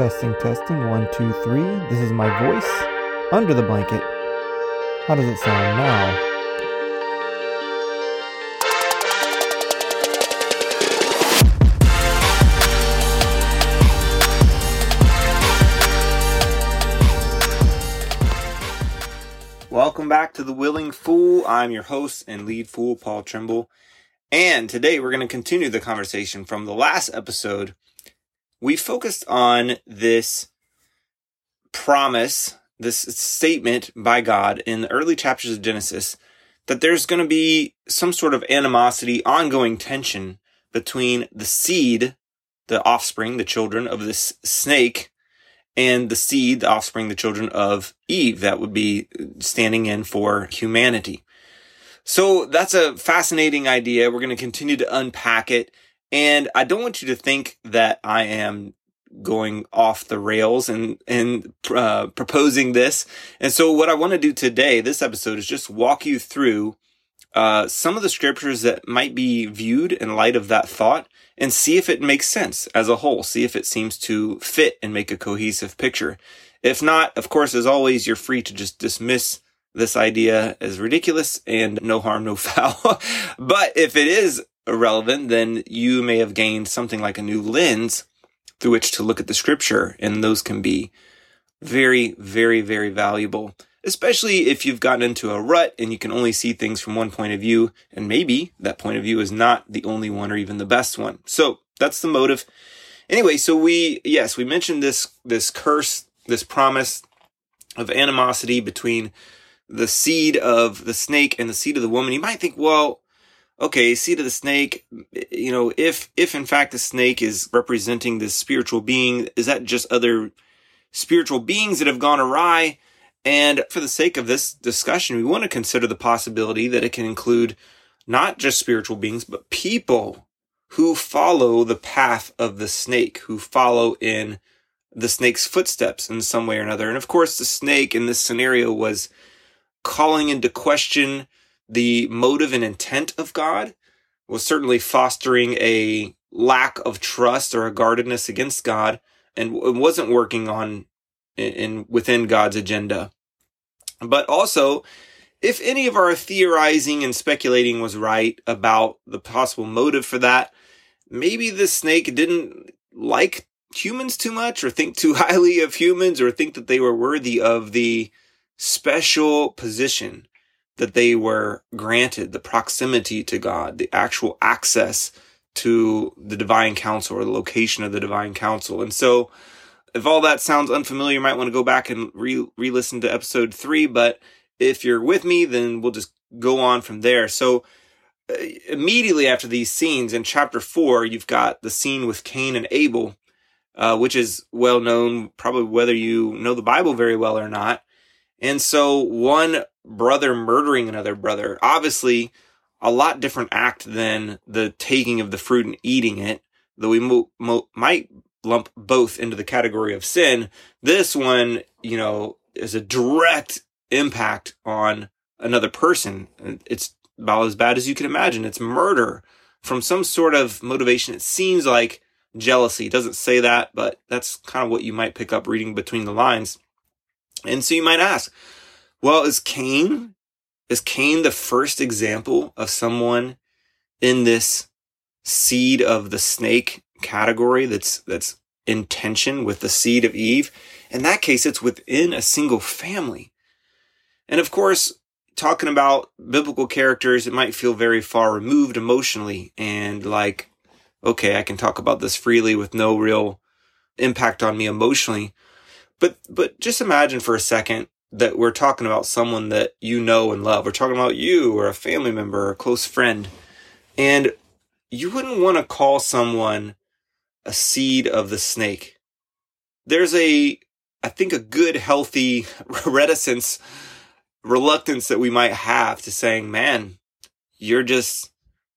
Testing, testing, one, two, three. This is my voice under the blanket. How does it sound now? Welcome back to The Willing Fool. I'm your host and lead fool, Paul Trimble. And today we're going to continue the conversation from the last episode. We focused on this promise, this statement by God in the early chapters of Genesis that there's going to be some sort of animosity, ongoing tension between the seed, the offspring, the children of this snake, and the seed, the offspring, the children of Eve, that would be standing in for humanity. So that's a fascinating idea. We're going to continue to unpack it. And I don't want you to think that I am going off the rails and, and, uh, proposing this. And so what I want to do today, this episode is just walk you through, uh, some of the scriptures that might be viewed in light of that thought and see if it makes sense as a whole. See if it seems to fit and make a cohesive picture. If not, of course, as always, you're free to just dismiss this idea as ridiculous and no harm, no foul. but if it is irrelevant, then you may have gained something like a new lens through which to look at the scripture. And those can be very, very, very valuable, especially if you've gotten into a rut and you can only see things from one point of view. And maybe that point of view is not the only one or even the best one. So that's the motive. Anyway, so we, yes, we mentioned this, this curse, this promise of animosity between the seed of the snake and the seed of the woman. You might think, well, okay, seed of the snake, you know, if, if in fact the snake is representing this spiritual being, is that just other spiritual beings that have gone awry? And for the sake of this discussion, we want to consider the possibility that it can include not just spiritual beings, but people who follow the path of the snake, who follow in the snake's footsteps in some way or another. And of course, the snake in this scenario was calling into question the motive and intent of God, was certainly fostering a lack of trust or a guardedness against God, and wasn't working on in, in within God's agenda. But also, if any of our theorizing and speculating was right about the possible motive for that, maybe the snake didn't like humans too much or think too highly of humans or think that they were worthy of the special position that they were granted, the proximity to God, the actual access to the divine council or the location of the divine council. And so, if all that sounds unfamiliar, you might want to go back and re listen to episode three. But if you're with me, then we'll just go on from there. So, uh, immediately after these scenes in chapter four, you've got the scene with Cain and Abel, uh, which is well known, probably whether you know the Bible very well or not. And so one brother murdering another brother, obviously a lot different act than the taking of the fruit and eating it, though we mo- mo- might lump both into the category of sin. This one, you know, is a direct impact on another person. It's about as bad as you can imagine. It's murder from some sort of motivation. It seems like jealousy. It doesn't say that, but that's kind of what you might pick up reading between the lines. And so you might ask, well, is Cain, is Cain the first example of someone in this seed of the snake category that's, that's in tension with the seed of Eve? In that case, it's within a single family. And of course, talking about biblical characters, it might feel very far removed emotionally and like, okay, I can talk about this freely with no real impact on me emotionally. But but just imagine for a second that we're talking about someone that you know and love. We're talking about you or a family member or a close friend. And you wouldn't want to call someone a seed of the snake. There's a, I think, a good, healthy reticence, reluctance that we might have to saying, man, you're just,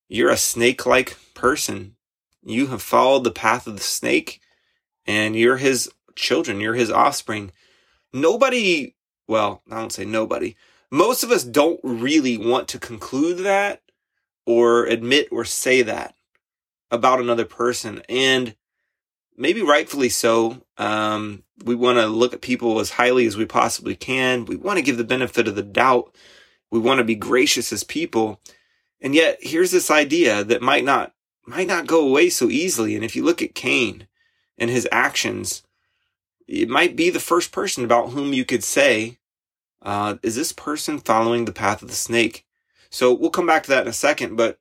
you're a snake like person. You have followed the path of the snake and you're his children, you're his offspring. Nobody, well, I don't say nobody. Most of us don't really want to conclude that or admit or say that about another person. And maybe rightfully so. Um, we want to look at people as highly as we possibly can. We want to give the benefit of the doubt. We want to be gracious as people. And yet here's this idea that might not, might not go away so easily. And if you look at Cain and his actions, it might be the first person about whom you could say, uh, is this person following the path of the snake? So we'll come back to that in a second. But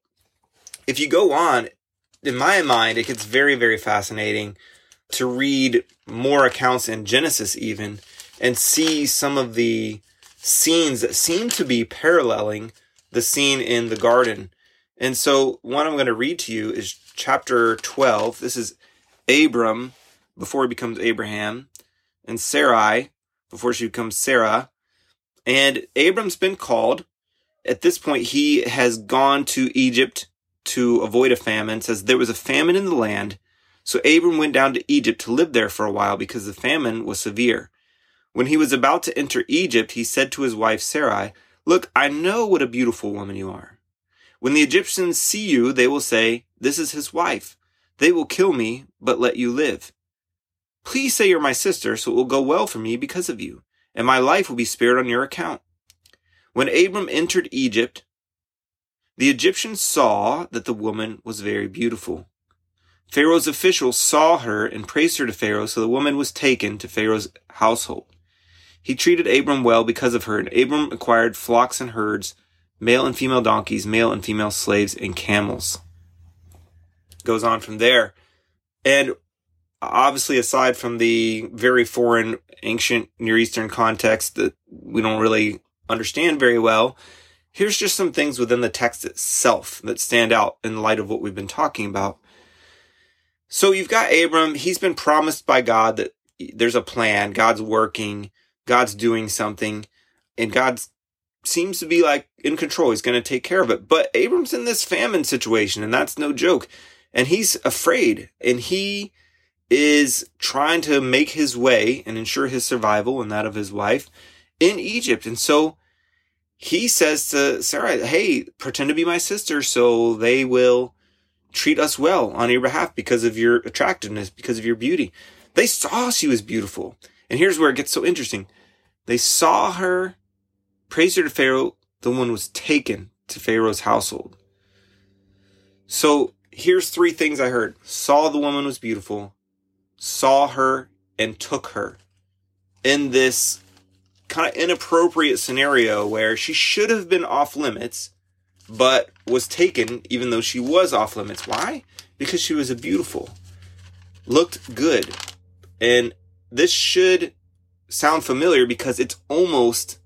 if you go on, in my mind, it gets very, very fascinating to read more accounts in Genesis even and see some of the scenes that seem to be paralleling the scene in the garden. And so one I'm going to read to you is chapter 12. This is Abram before he becomes Abraham and Sarai before she becomes Sarah. And Abram's been called. At this point, he has gone to Egypt to avoid a famine. Says there was a famine in the land. So Abram went down to Egypt to live there for a while because the famine was severe. When he was about to enter Egypt, he said to his wife Sarai, Look, I know what a beautiful woman you are. When the Egyptians see you, they will say, This is his wife. They will kill me, but let you live. Please say you're my sister, so it will go well for me because of you, and my life will be spared on your account. When Abram entered Egypt, the Egyptians saw that the woman was very beautiful. Pharaoh's officials saw her and praised her to Pharaoh, so the woman was taken to Pharaoh's household. He treated Abram well because of her, and Abram acquired flocks and herds, male and female donkeys, male and female slaves, and camels. Goes on from there. And obviously, aside from the very foreign, ancient Near Eastern context that we don't really understand very well, here's just some things within the text itself that stand out in light of what we've been talking about. So you've got Abram. He's been promised by God that there's a plan. God's working. God's doing something. And God seems to be like in control. He's going to take care of it. But Abram's in this famine situation, and that's no joke. And he's afraid. And he is trying to make his way and ensure his survival and that of his wife in Egypt. And so he says to Sarah, Hey, pretend to be my sister so they will treat us well on your behalf because of your attractiveness, because of your beauty. They saw she was beautiful. And here's where it gets so interesting. They saw her, praised her to Pharaoh. The one was taken to Pharaoh's household. So here's three things I heard. Saw the woman was beautiful, saw her and took her in this kind of inappropriate scenario where she should have been off limits but was taken even though she was off limits. Why? Because she was a beautiful, looked good. And this should sound familiar because it's almost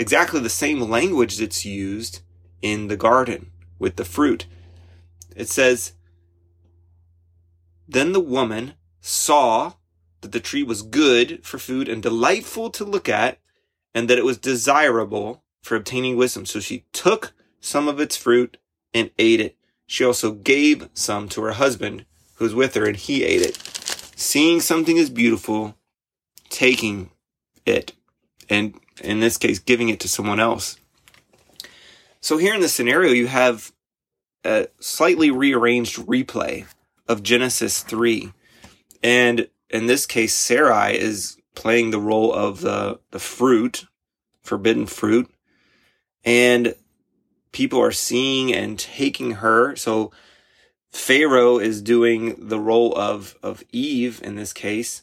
exactly the same language that's used in the garden with the fruit. It says, Then the woman saw that the tree was good for food and delightful to look at, and that it was desirable for obtaining wisdom. So she took some of its fruit and ate it. She also gave some to her husband who was with her and he ate it. Seeing something as beautiful, taking it, and in this case, giving it to someone else. So here in the scenario, you have a slightly rearranged replay of Genesis 3. And in this case, Sarai is playing the role of the, the fruit, forbidden fruit. And people are seeing and taking her. So Pharaoh is doing the role of, of Eve in this case.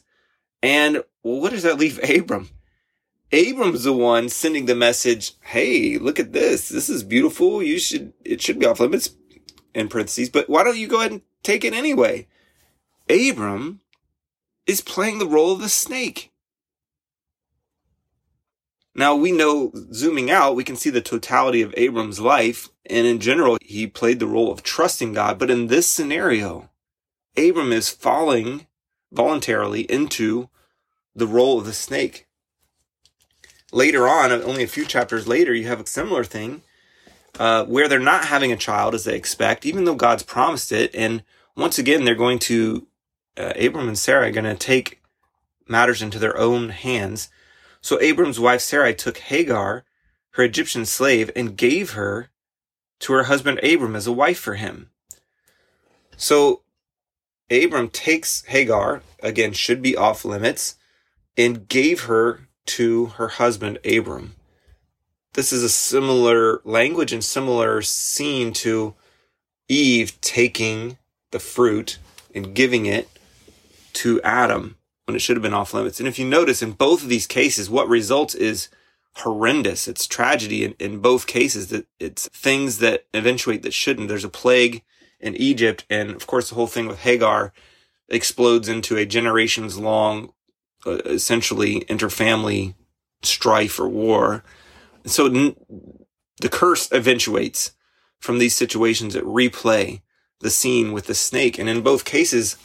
And what does that leave Abram? Abram's the one sending the message, Hey, look at this. This is beautiful. You should, it should be off limits in parentheses, but why don't you go ahead and take it anyway? Abram is playing the role of the snake. Now we know zooming out, we can see the totality of Abram's life. And in general, he played the role of trusting God. But in this scenario, Abram is falling voluntarily into the role of the snake. Later on, only a few chapters later, you have a similar thing uh, where they're not having a child as they expect, even though God's promised it. And once again, they're going to, uh, Abram and Sarah are going to take matters into their own hands so Abram's wife Sarai took Hagar, her Egyptian slave, and gave her to her husband Abram as a wife for him. So Abram takes Hagar, again, should be off limits, and gave her to her husband, Abram. This is a similar language and similar scene to Eve taking the fruit and giving it to Adam when it should have been off limits. And if you notice in both of these cases, what results is horrendous. It's tragedy in, in both cases that it's things that eventuate that shouldn't. There's a plague in Egypt. And of course, the whole thing with Hagar explodes into a generations long, uh, essentially interfamily strife or war. So n- the curse eventuates from these situations that replay the scene with the snake. And in both cases,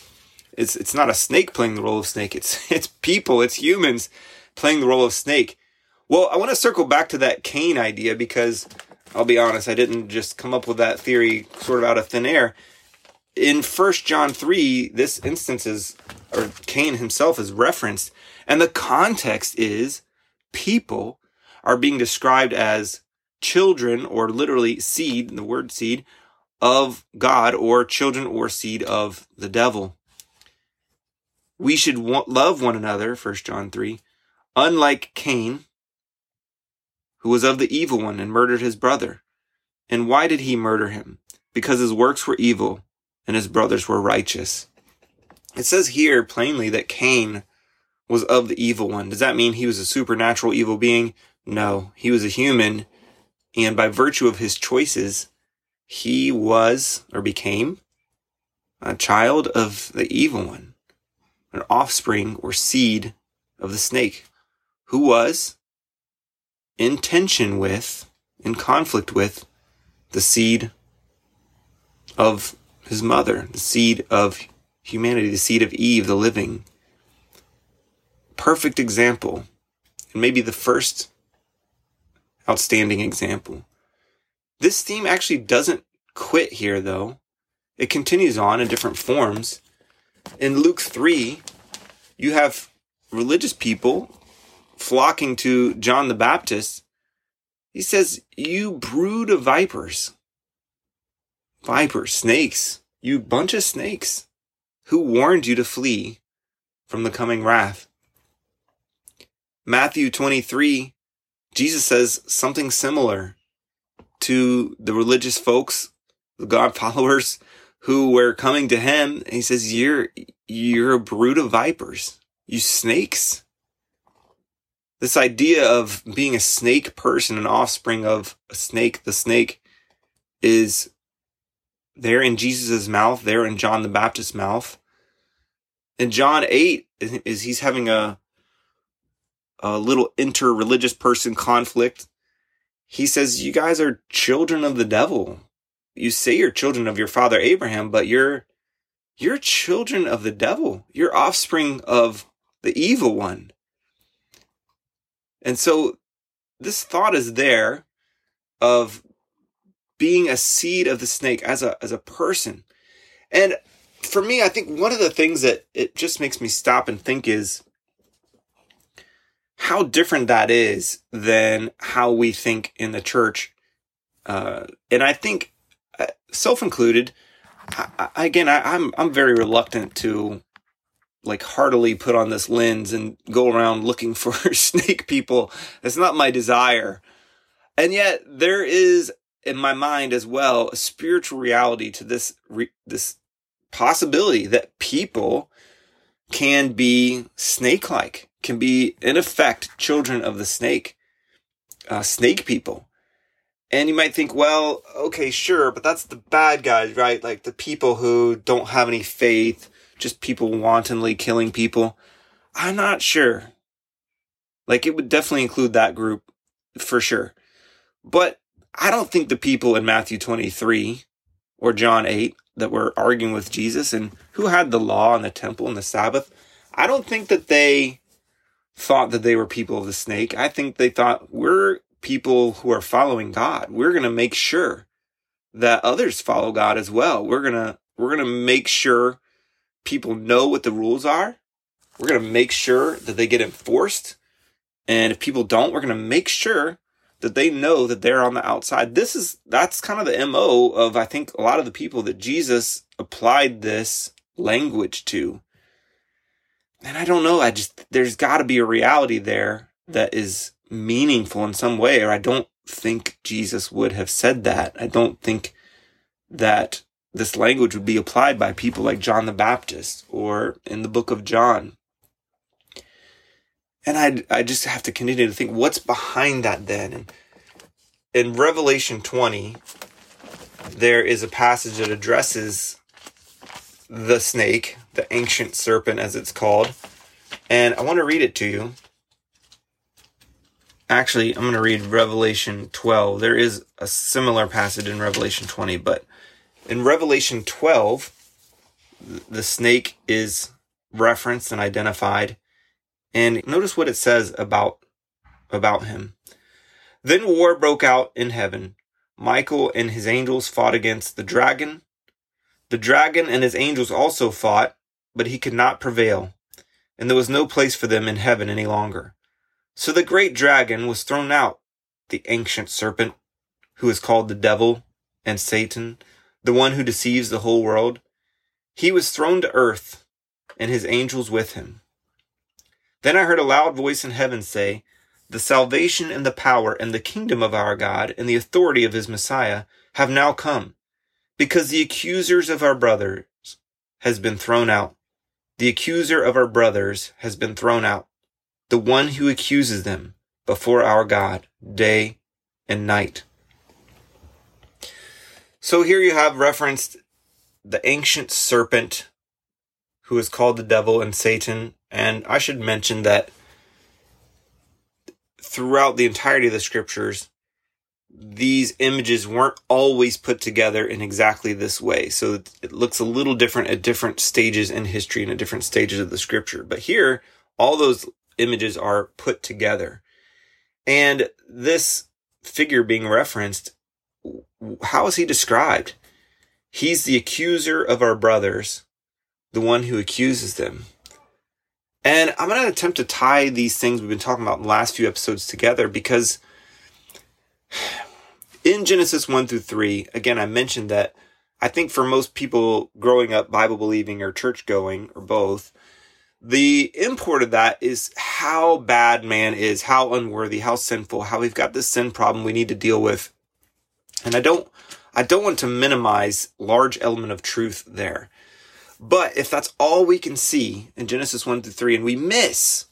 it's, it's not a snake playing the role of snake. It's, it's people, it's humans playing the role of snake. Well, I want to circle back to that Cain idea because I'll be honest, I didn't just come up with that theory sort of out of thin air. In First John 3, this instance is, or Cain himself is referenced, and the context is people are being described as children or literally seed, the word seed, of God or children or seed of the devil. We should love one another, First John 3, unlike Cain, who was of the evil one and murdered his brother. And why did he murder him? Because his works were evil and his brothers were righteous. It says here plainly that Cain was of the evil one. Does that mean he was a supernatural evil being? No, he was a human. And by virtue of his choices, he was or became a child of the evil one, an offspring or seed of the snake, who was in tension with, in conflict with, the seed of his mother, the seed of humanity, the seed of Eve, the living. Perfect example, and maybe the first outstanding example. This theme actually doesn't quit here, though. It continues on in different forms. In Luke 3, you have religious people flocking to John the Baptist, he says, You brood of vipers. Vipers, snakes, you bunch of snakes. Who warned you to flee from the coming wrath? Matthew 23, Jesus says something similar to the religious folks, the God followers who were coming to him. And he says, You're, you're a brood of vipers, you snakes. This idea of being a snake person, an offspring of a snake, the snake is there in Jesus' mouth, there in John the Baptist's mouth. In John 8 is he's having a a little inter-religious person conflict. He says, You guys are children of the devil. You say you're children of your father Abraham, but you're you're children of the devil. You're offspring of the evil one. And so this thought is there of being a seed of the snake as a as a person. And for me, I think one of the things that it just makes me stop and think is how different that is than how we think in the church. Uh, and I think, self included, again, I, I'm I'm very reluctant to like heartily put on this lens and go around looking for snake people. That's not my desire. And yet there is in my mind as well a spiritual reality to this re- this possibility that people can be snake-like, can be in effect children of the snake, uh, snake people. And you might think, well, okay, sure, but that's the bad guys, right? Like the people who don't have any faith, just people wantonly killing people. I'm not sure. Like it would definitely include that group for sure. But I don't think the people in Matthew 23 or John 8 that were arguing with Jesus and who had the law and the temple and the Sabbath, I don't think that they thought that they were people of the snake. I think they thought we're people who are following God. We're going to make sure that others follow God as well. We're going to we're going to make sure people know what the rules are. We're going to make sure that they get enforced. And if people don't, we're going to make sure that they know that they're on the outside. This is, that's kind of the MO of, I think, a lot of the people that Jesus applied this language to. And I don't know, I just, there's got to be a reality there that mm-hmm. is meaningful in some way, or I don't think Jesus would have said that. I don't think that this language would be applied by people like John the Baptist or in the book of John. And I, I just have to continue to think what's behind that then. And in Revelation 20, there is a passage that addresses the snake, the ancient serpent as it's called. And I want to read it to you. Actually, I'm going to read Revelation 12. There is a similar passage in Revelation 20, but in Revelation 12, the snake is referenced and identified. And notice what it says about, about him. Then war broke out in heaven. Michael and his angels fought against the dragon. The dragon and his angels also fought, but he could not prevail, and there was no place for them in heaven any longer. So the great dragon was thrown out, the ancient serpent, who is called the devil and Satan, the one who deceives the whole world. He was thrown to earth, and his angels with him. Then I heard a loud voice in heaven say, The salvation and the power and the kingdom of our God and the authority of his Messiah have now come, because the accusers of our brothers has been thrown out. The accuser of our brothers has been thrown out, the one who accuses them before our God day and night. So here you have referenced the ancient serpent who is called the devil and Satan. And I should mention that throughout the entirety of the scriptures, these images weren't always put together in exactly this way. So it looks a little different at different stages in history and at different stages of the scripture. But here, all those images are put together. And this figure being referenced how is he described? He's the accuser of our brothers, the one who accuses them. And I'm going to attempt to tie these things we've been talking about in the last few episodes together because in Genesis 1 through 3, again, I mentioned that I think for most people growing up Bible believing or church going or both, the import of that is how bad man is, how unworthy, how sinful, how we've got this sin problem we need to deal with and I don't, I don't want to minimize large element of truth there. But if that's all we can see in Genesis 1 through 3 and we miss,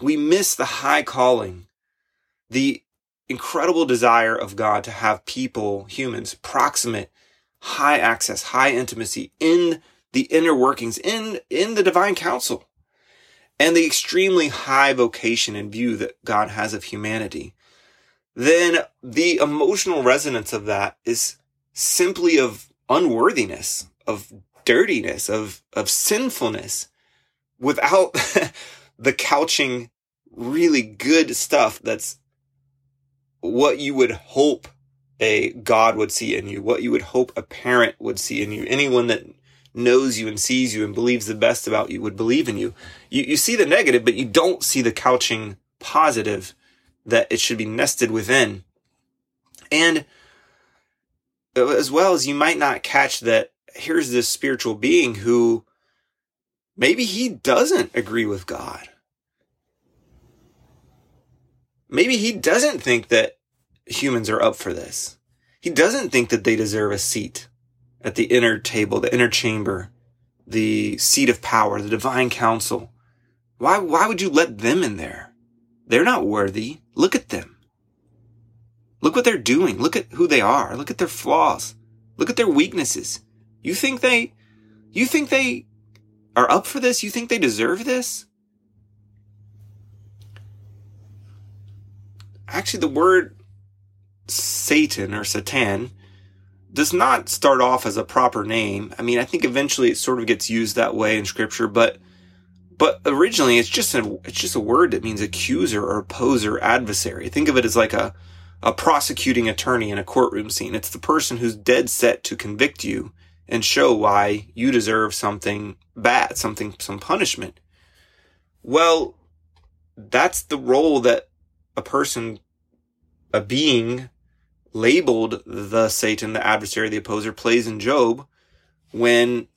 we miss the high calling, the incredible desire of God to have people, humans, proximate, high access, high intimacy in the inner workings, in, in the divine council, and the extremely high vocation and view that God has of humanity then the emotional resonance of that is simply of unworthiness, of dirtiness, of, of sinfulness without the couching really good stuff that's what you would hope a God would see in you, what you would hope a parent would see in you. Anyone that knows you and sees you and believes the best about you would believe in you. You, you see the negative, but you don't see the couching positive that it should be nested within. And as well as you might not catch that here's this spiritual being who maybe he doesn't agree with God. Maybe he doesn't think that humans are up for this. He doesn't think that they deserve a seat at the inner table, the inner chamber, the seat of power, the divine council. Why, why would you let them in there? They're not worthy. Look at them. Look what they're doing. Look at who they are. Look at their flaws. Look at their weaknesses. You think they, you think they are up for this? You think they deserve this? Actually, the word Satan or Satan does not start off as a proper name. I mean, I think eventually it sort of gets used that way in scripture, but but originally, it's just a it's just a word that means accuser or opposer, adversary. Think of it as like a a prosecuting attorney in a courtroom scene. It's the person who's dead set to convict you and show why you deserve something bad, something some punishment. Well, that's the role that a person, a being labeled the Satan, the adversary, the opposer, plays in Job when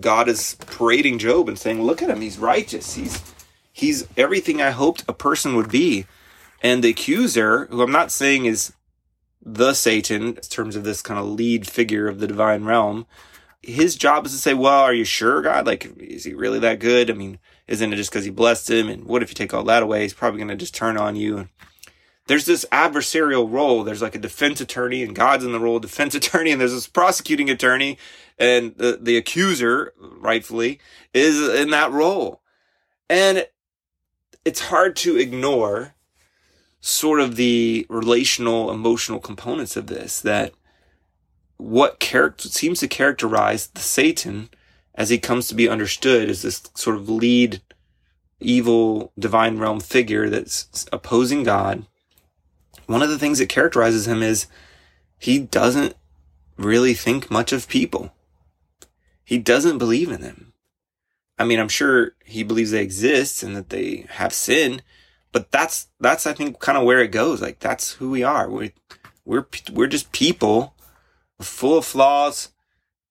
God is parading Job and saying, "Look at him; he's righteous. He's he's everything I hoped a person would be." And the accuser, who I'm not saying is the Satan in terms of this kind of lead figure of the divine realm, his job is to say, "Well, are you sure, God? Like, is he really that good? I mean, isn't it just because he blessed him? And what if you take all that away? He's probably going to just turn on you." And there's this adversarial role. There's like a defense attorney, and God's in the role of defense attorney, and there's this prosecuting attorney, and the, the accuser, rightfully, is in that role. And it's hard to ignore sort of the relational, emotional components of this that what character seems to characterize the Satan as he comes to be understood as this sort of lead evil divine realm figure that's opposing God one of the things that characterizes him is he doesn't really think much of people. He doesn't believe in them. I mean, I'm sure he believes they exist and that they have sin, but that's, that's, I think, kind of where it goes. Like, that's who we are. We're, we're, we're just people full of flaws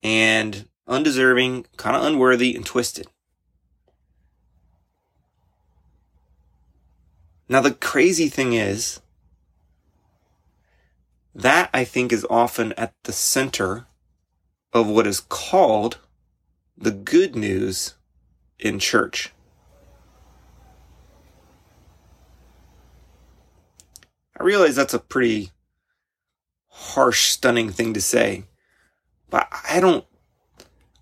and undeserving, kind of unworthy and twisted. Now, the crazy thing is, that I think is often at the center of what is called the good news in church. I realize that's a pretty harsh, stunning thing to say, but I don't,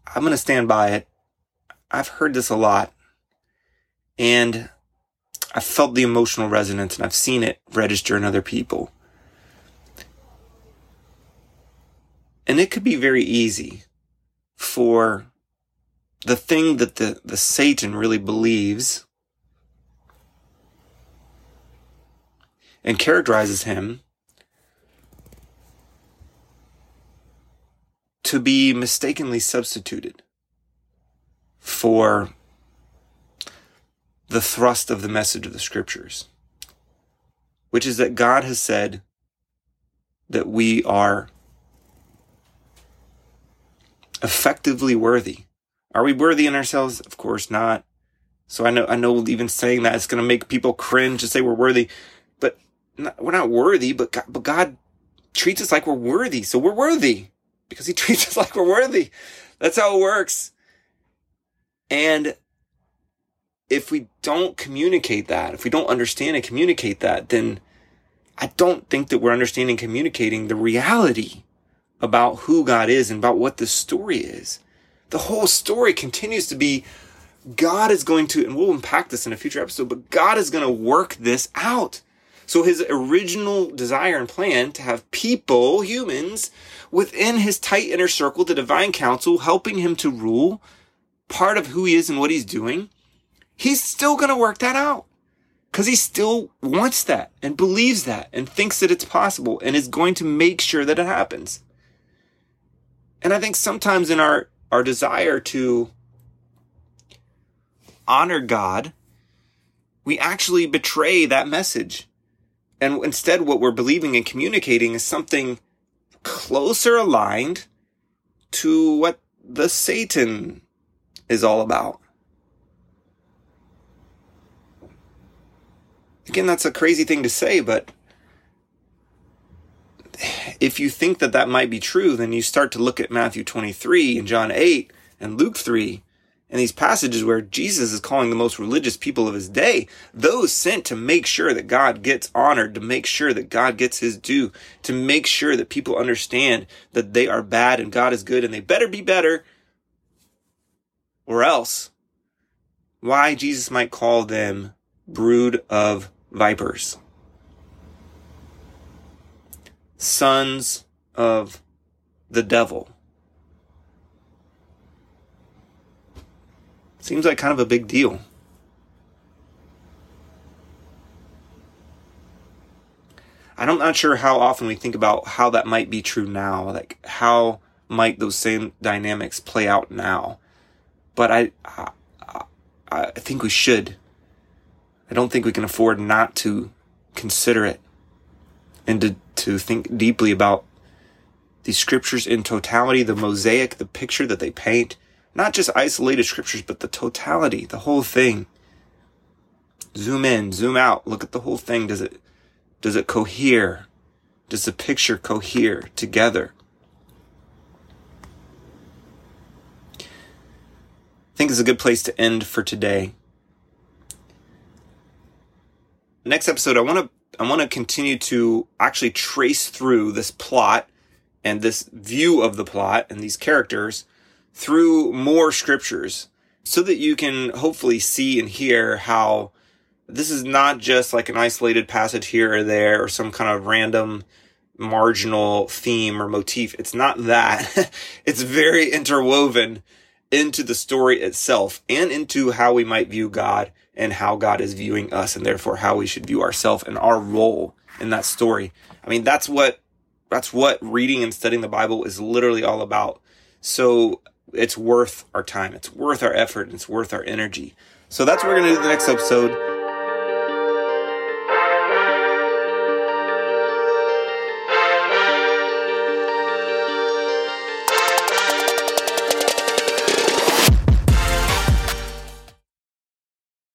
I'm going to stand by it. I've heard this a lot and I've felt the emotional resonance and I've seen it register in other people. And it could be very easy for the thing that the, the Satan really believes and characterizes him to be mistakenly substituted for the thrust of the message of the scriptures, which is that God has said that we are effectively worthy. Are we worthy in ourselves? Of course not. So I know, I know even saying that it's going to make people cringe to say we're worthy, but not, we're not worthy, but God, but God treats us like we're worthy. So we're worthy because he treats us like we're worthy. That's how it works. And if we don't communicate that, if we don't understand and communicate that, then I don't think that we're understanding communicating the reality about who God is and about what the story is. The whole story continues to be God is going to, and we'll unpack this in a future episode, but God is going to work this out. So his original desire and plan to have people, humans, within his tight inner circle, the divine council, helping him to rule, part of who he is and what he's doing, he's still going to work that out. Cause he still wants that and believes that and thinks that it's possible and is going to make sure that it happens. And I think sometimes in our, our desire to honor God, we actually betray that message. And instead, what we're believing and communicating is something closer aligned to what the Satan is all about. Again, that's a crazy thing to say, but if you think that that might be true, then you start to look at Matthew 23 and John 8 and Luke 3 and these passages where Jesus is calling the most religious people of his day, those sent to make sure that God gets honored, to make sure that God gets his due, to make sure that people understand that they are bad and God is good and they better be better or else. Why Jesus might call them brood of vipers sons of the devil. Seems like kind of a big deal. I'm not sure how often we think about how that might be true now. Like, how might those same dynamics play out now? But I, I, I think we should. I don't think we can afford not to consider it and to, to think deeply about these scriptures in totality, the mosaic, the picture that they paint not just isolated scriptures, but the totality, the whole thing. Zoom in, zoom out, look at the whole thing. Does it, does it cohere? Does the picture cohere together? I think is a good place to end for today. Next episode, I want to I want to continue to actually trace through this plot and this view of the plot and these characters through more scriptures so that you can hopefully see and hear how this is not just like an isolated passage here or there or some kind of random marginal theme or motif. It's not that. it's very interwoven into the story itself and into how we might view God and how God is viewing us and therefore how we should view ourselves and our role in that story. I mean, that's what, that's what reading and studying the Bible is literally all about. So it's worth our time. It's worth our effort. And it's worth our energy. So that's what we're going to do the next episode.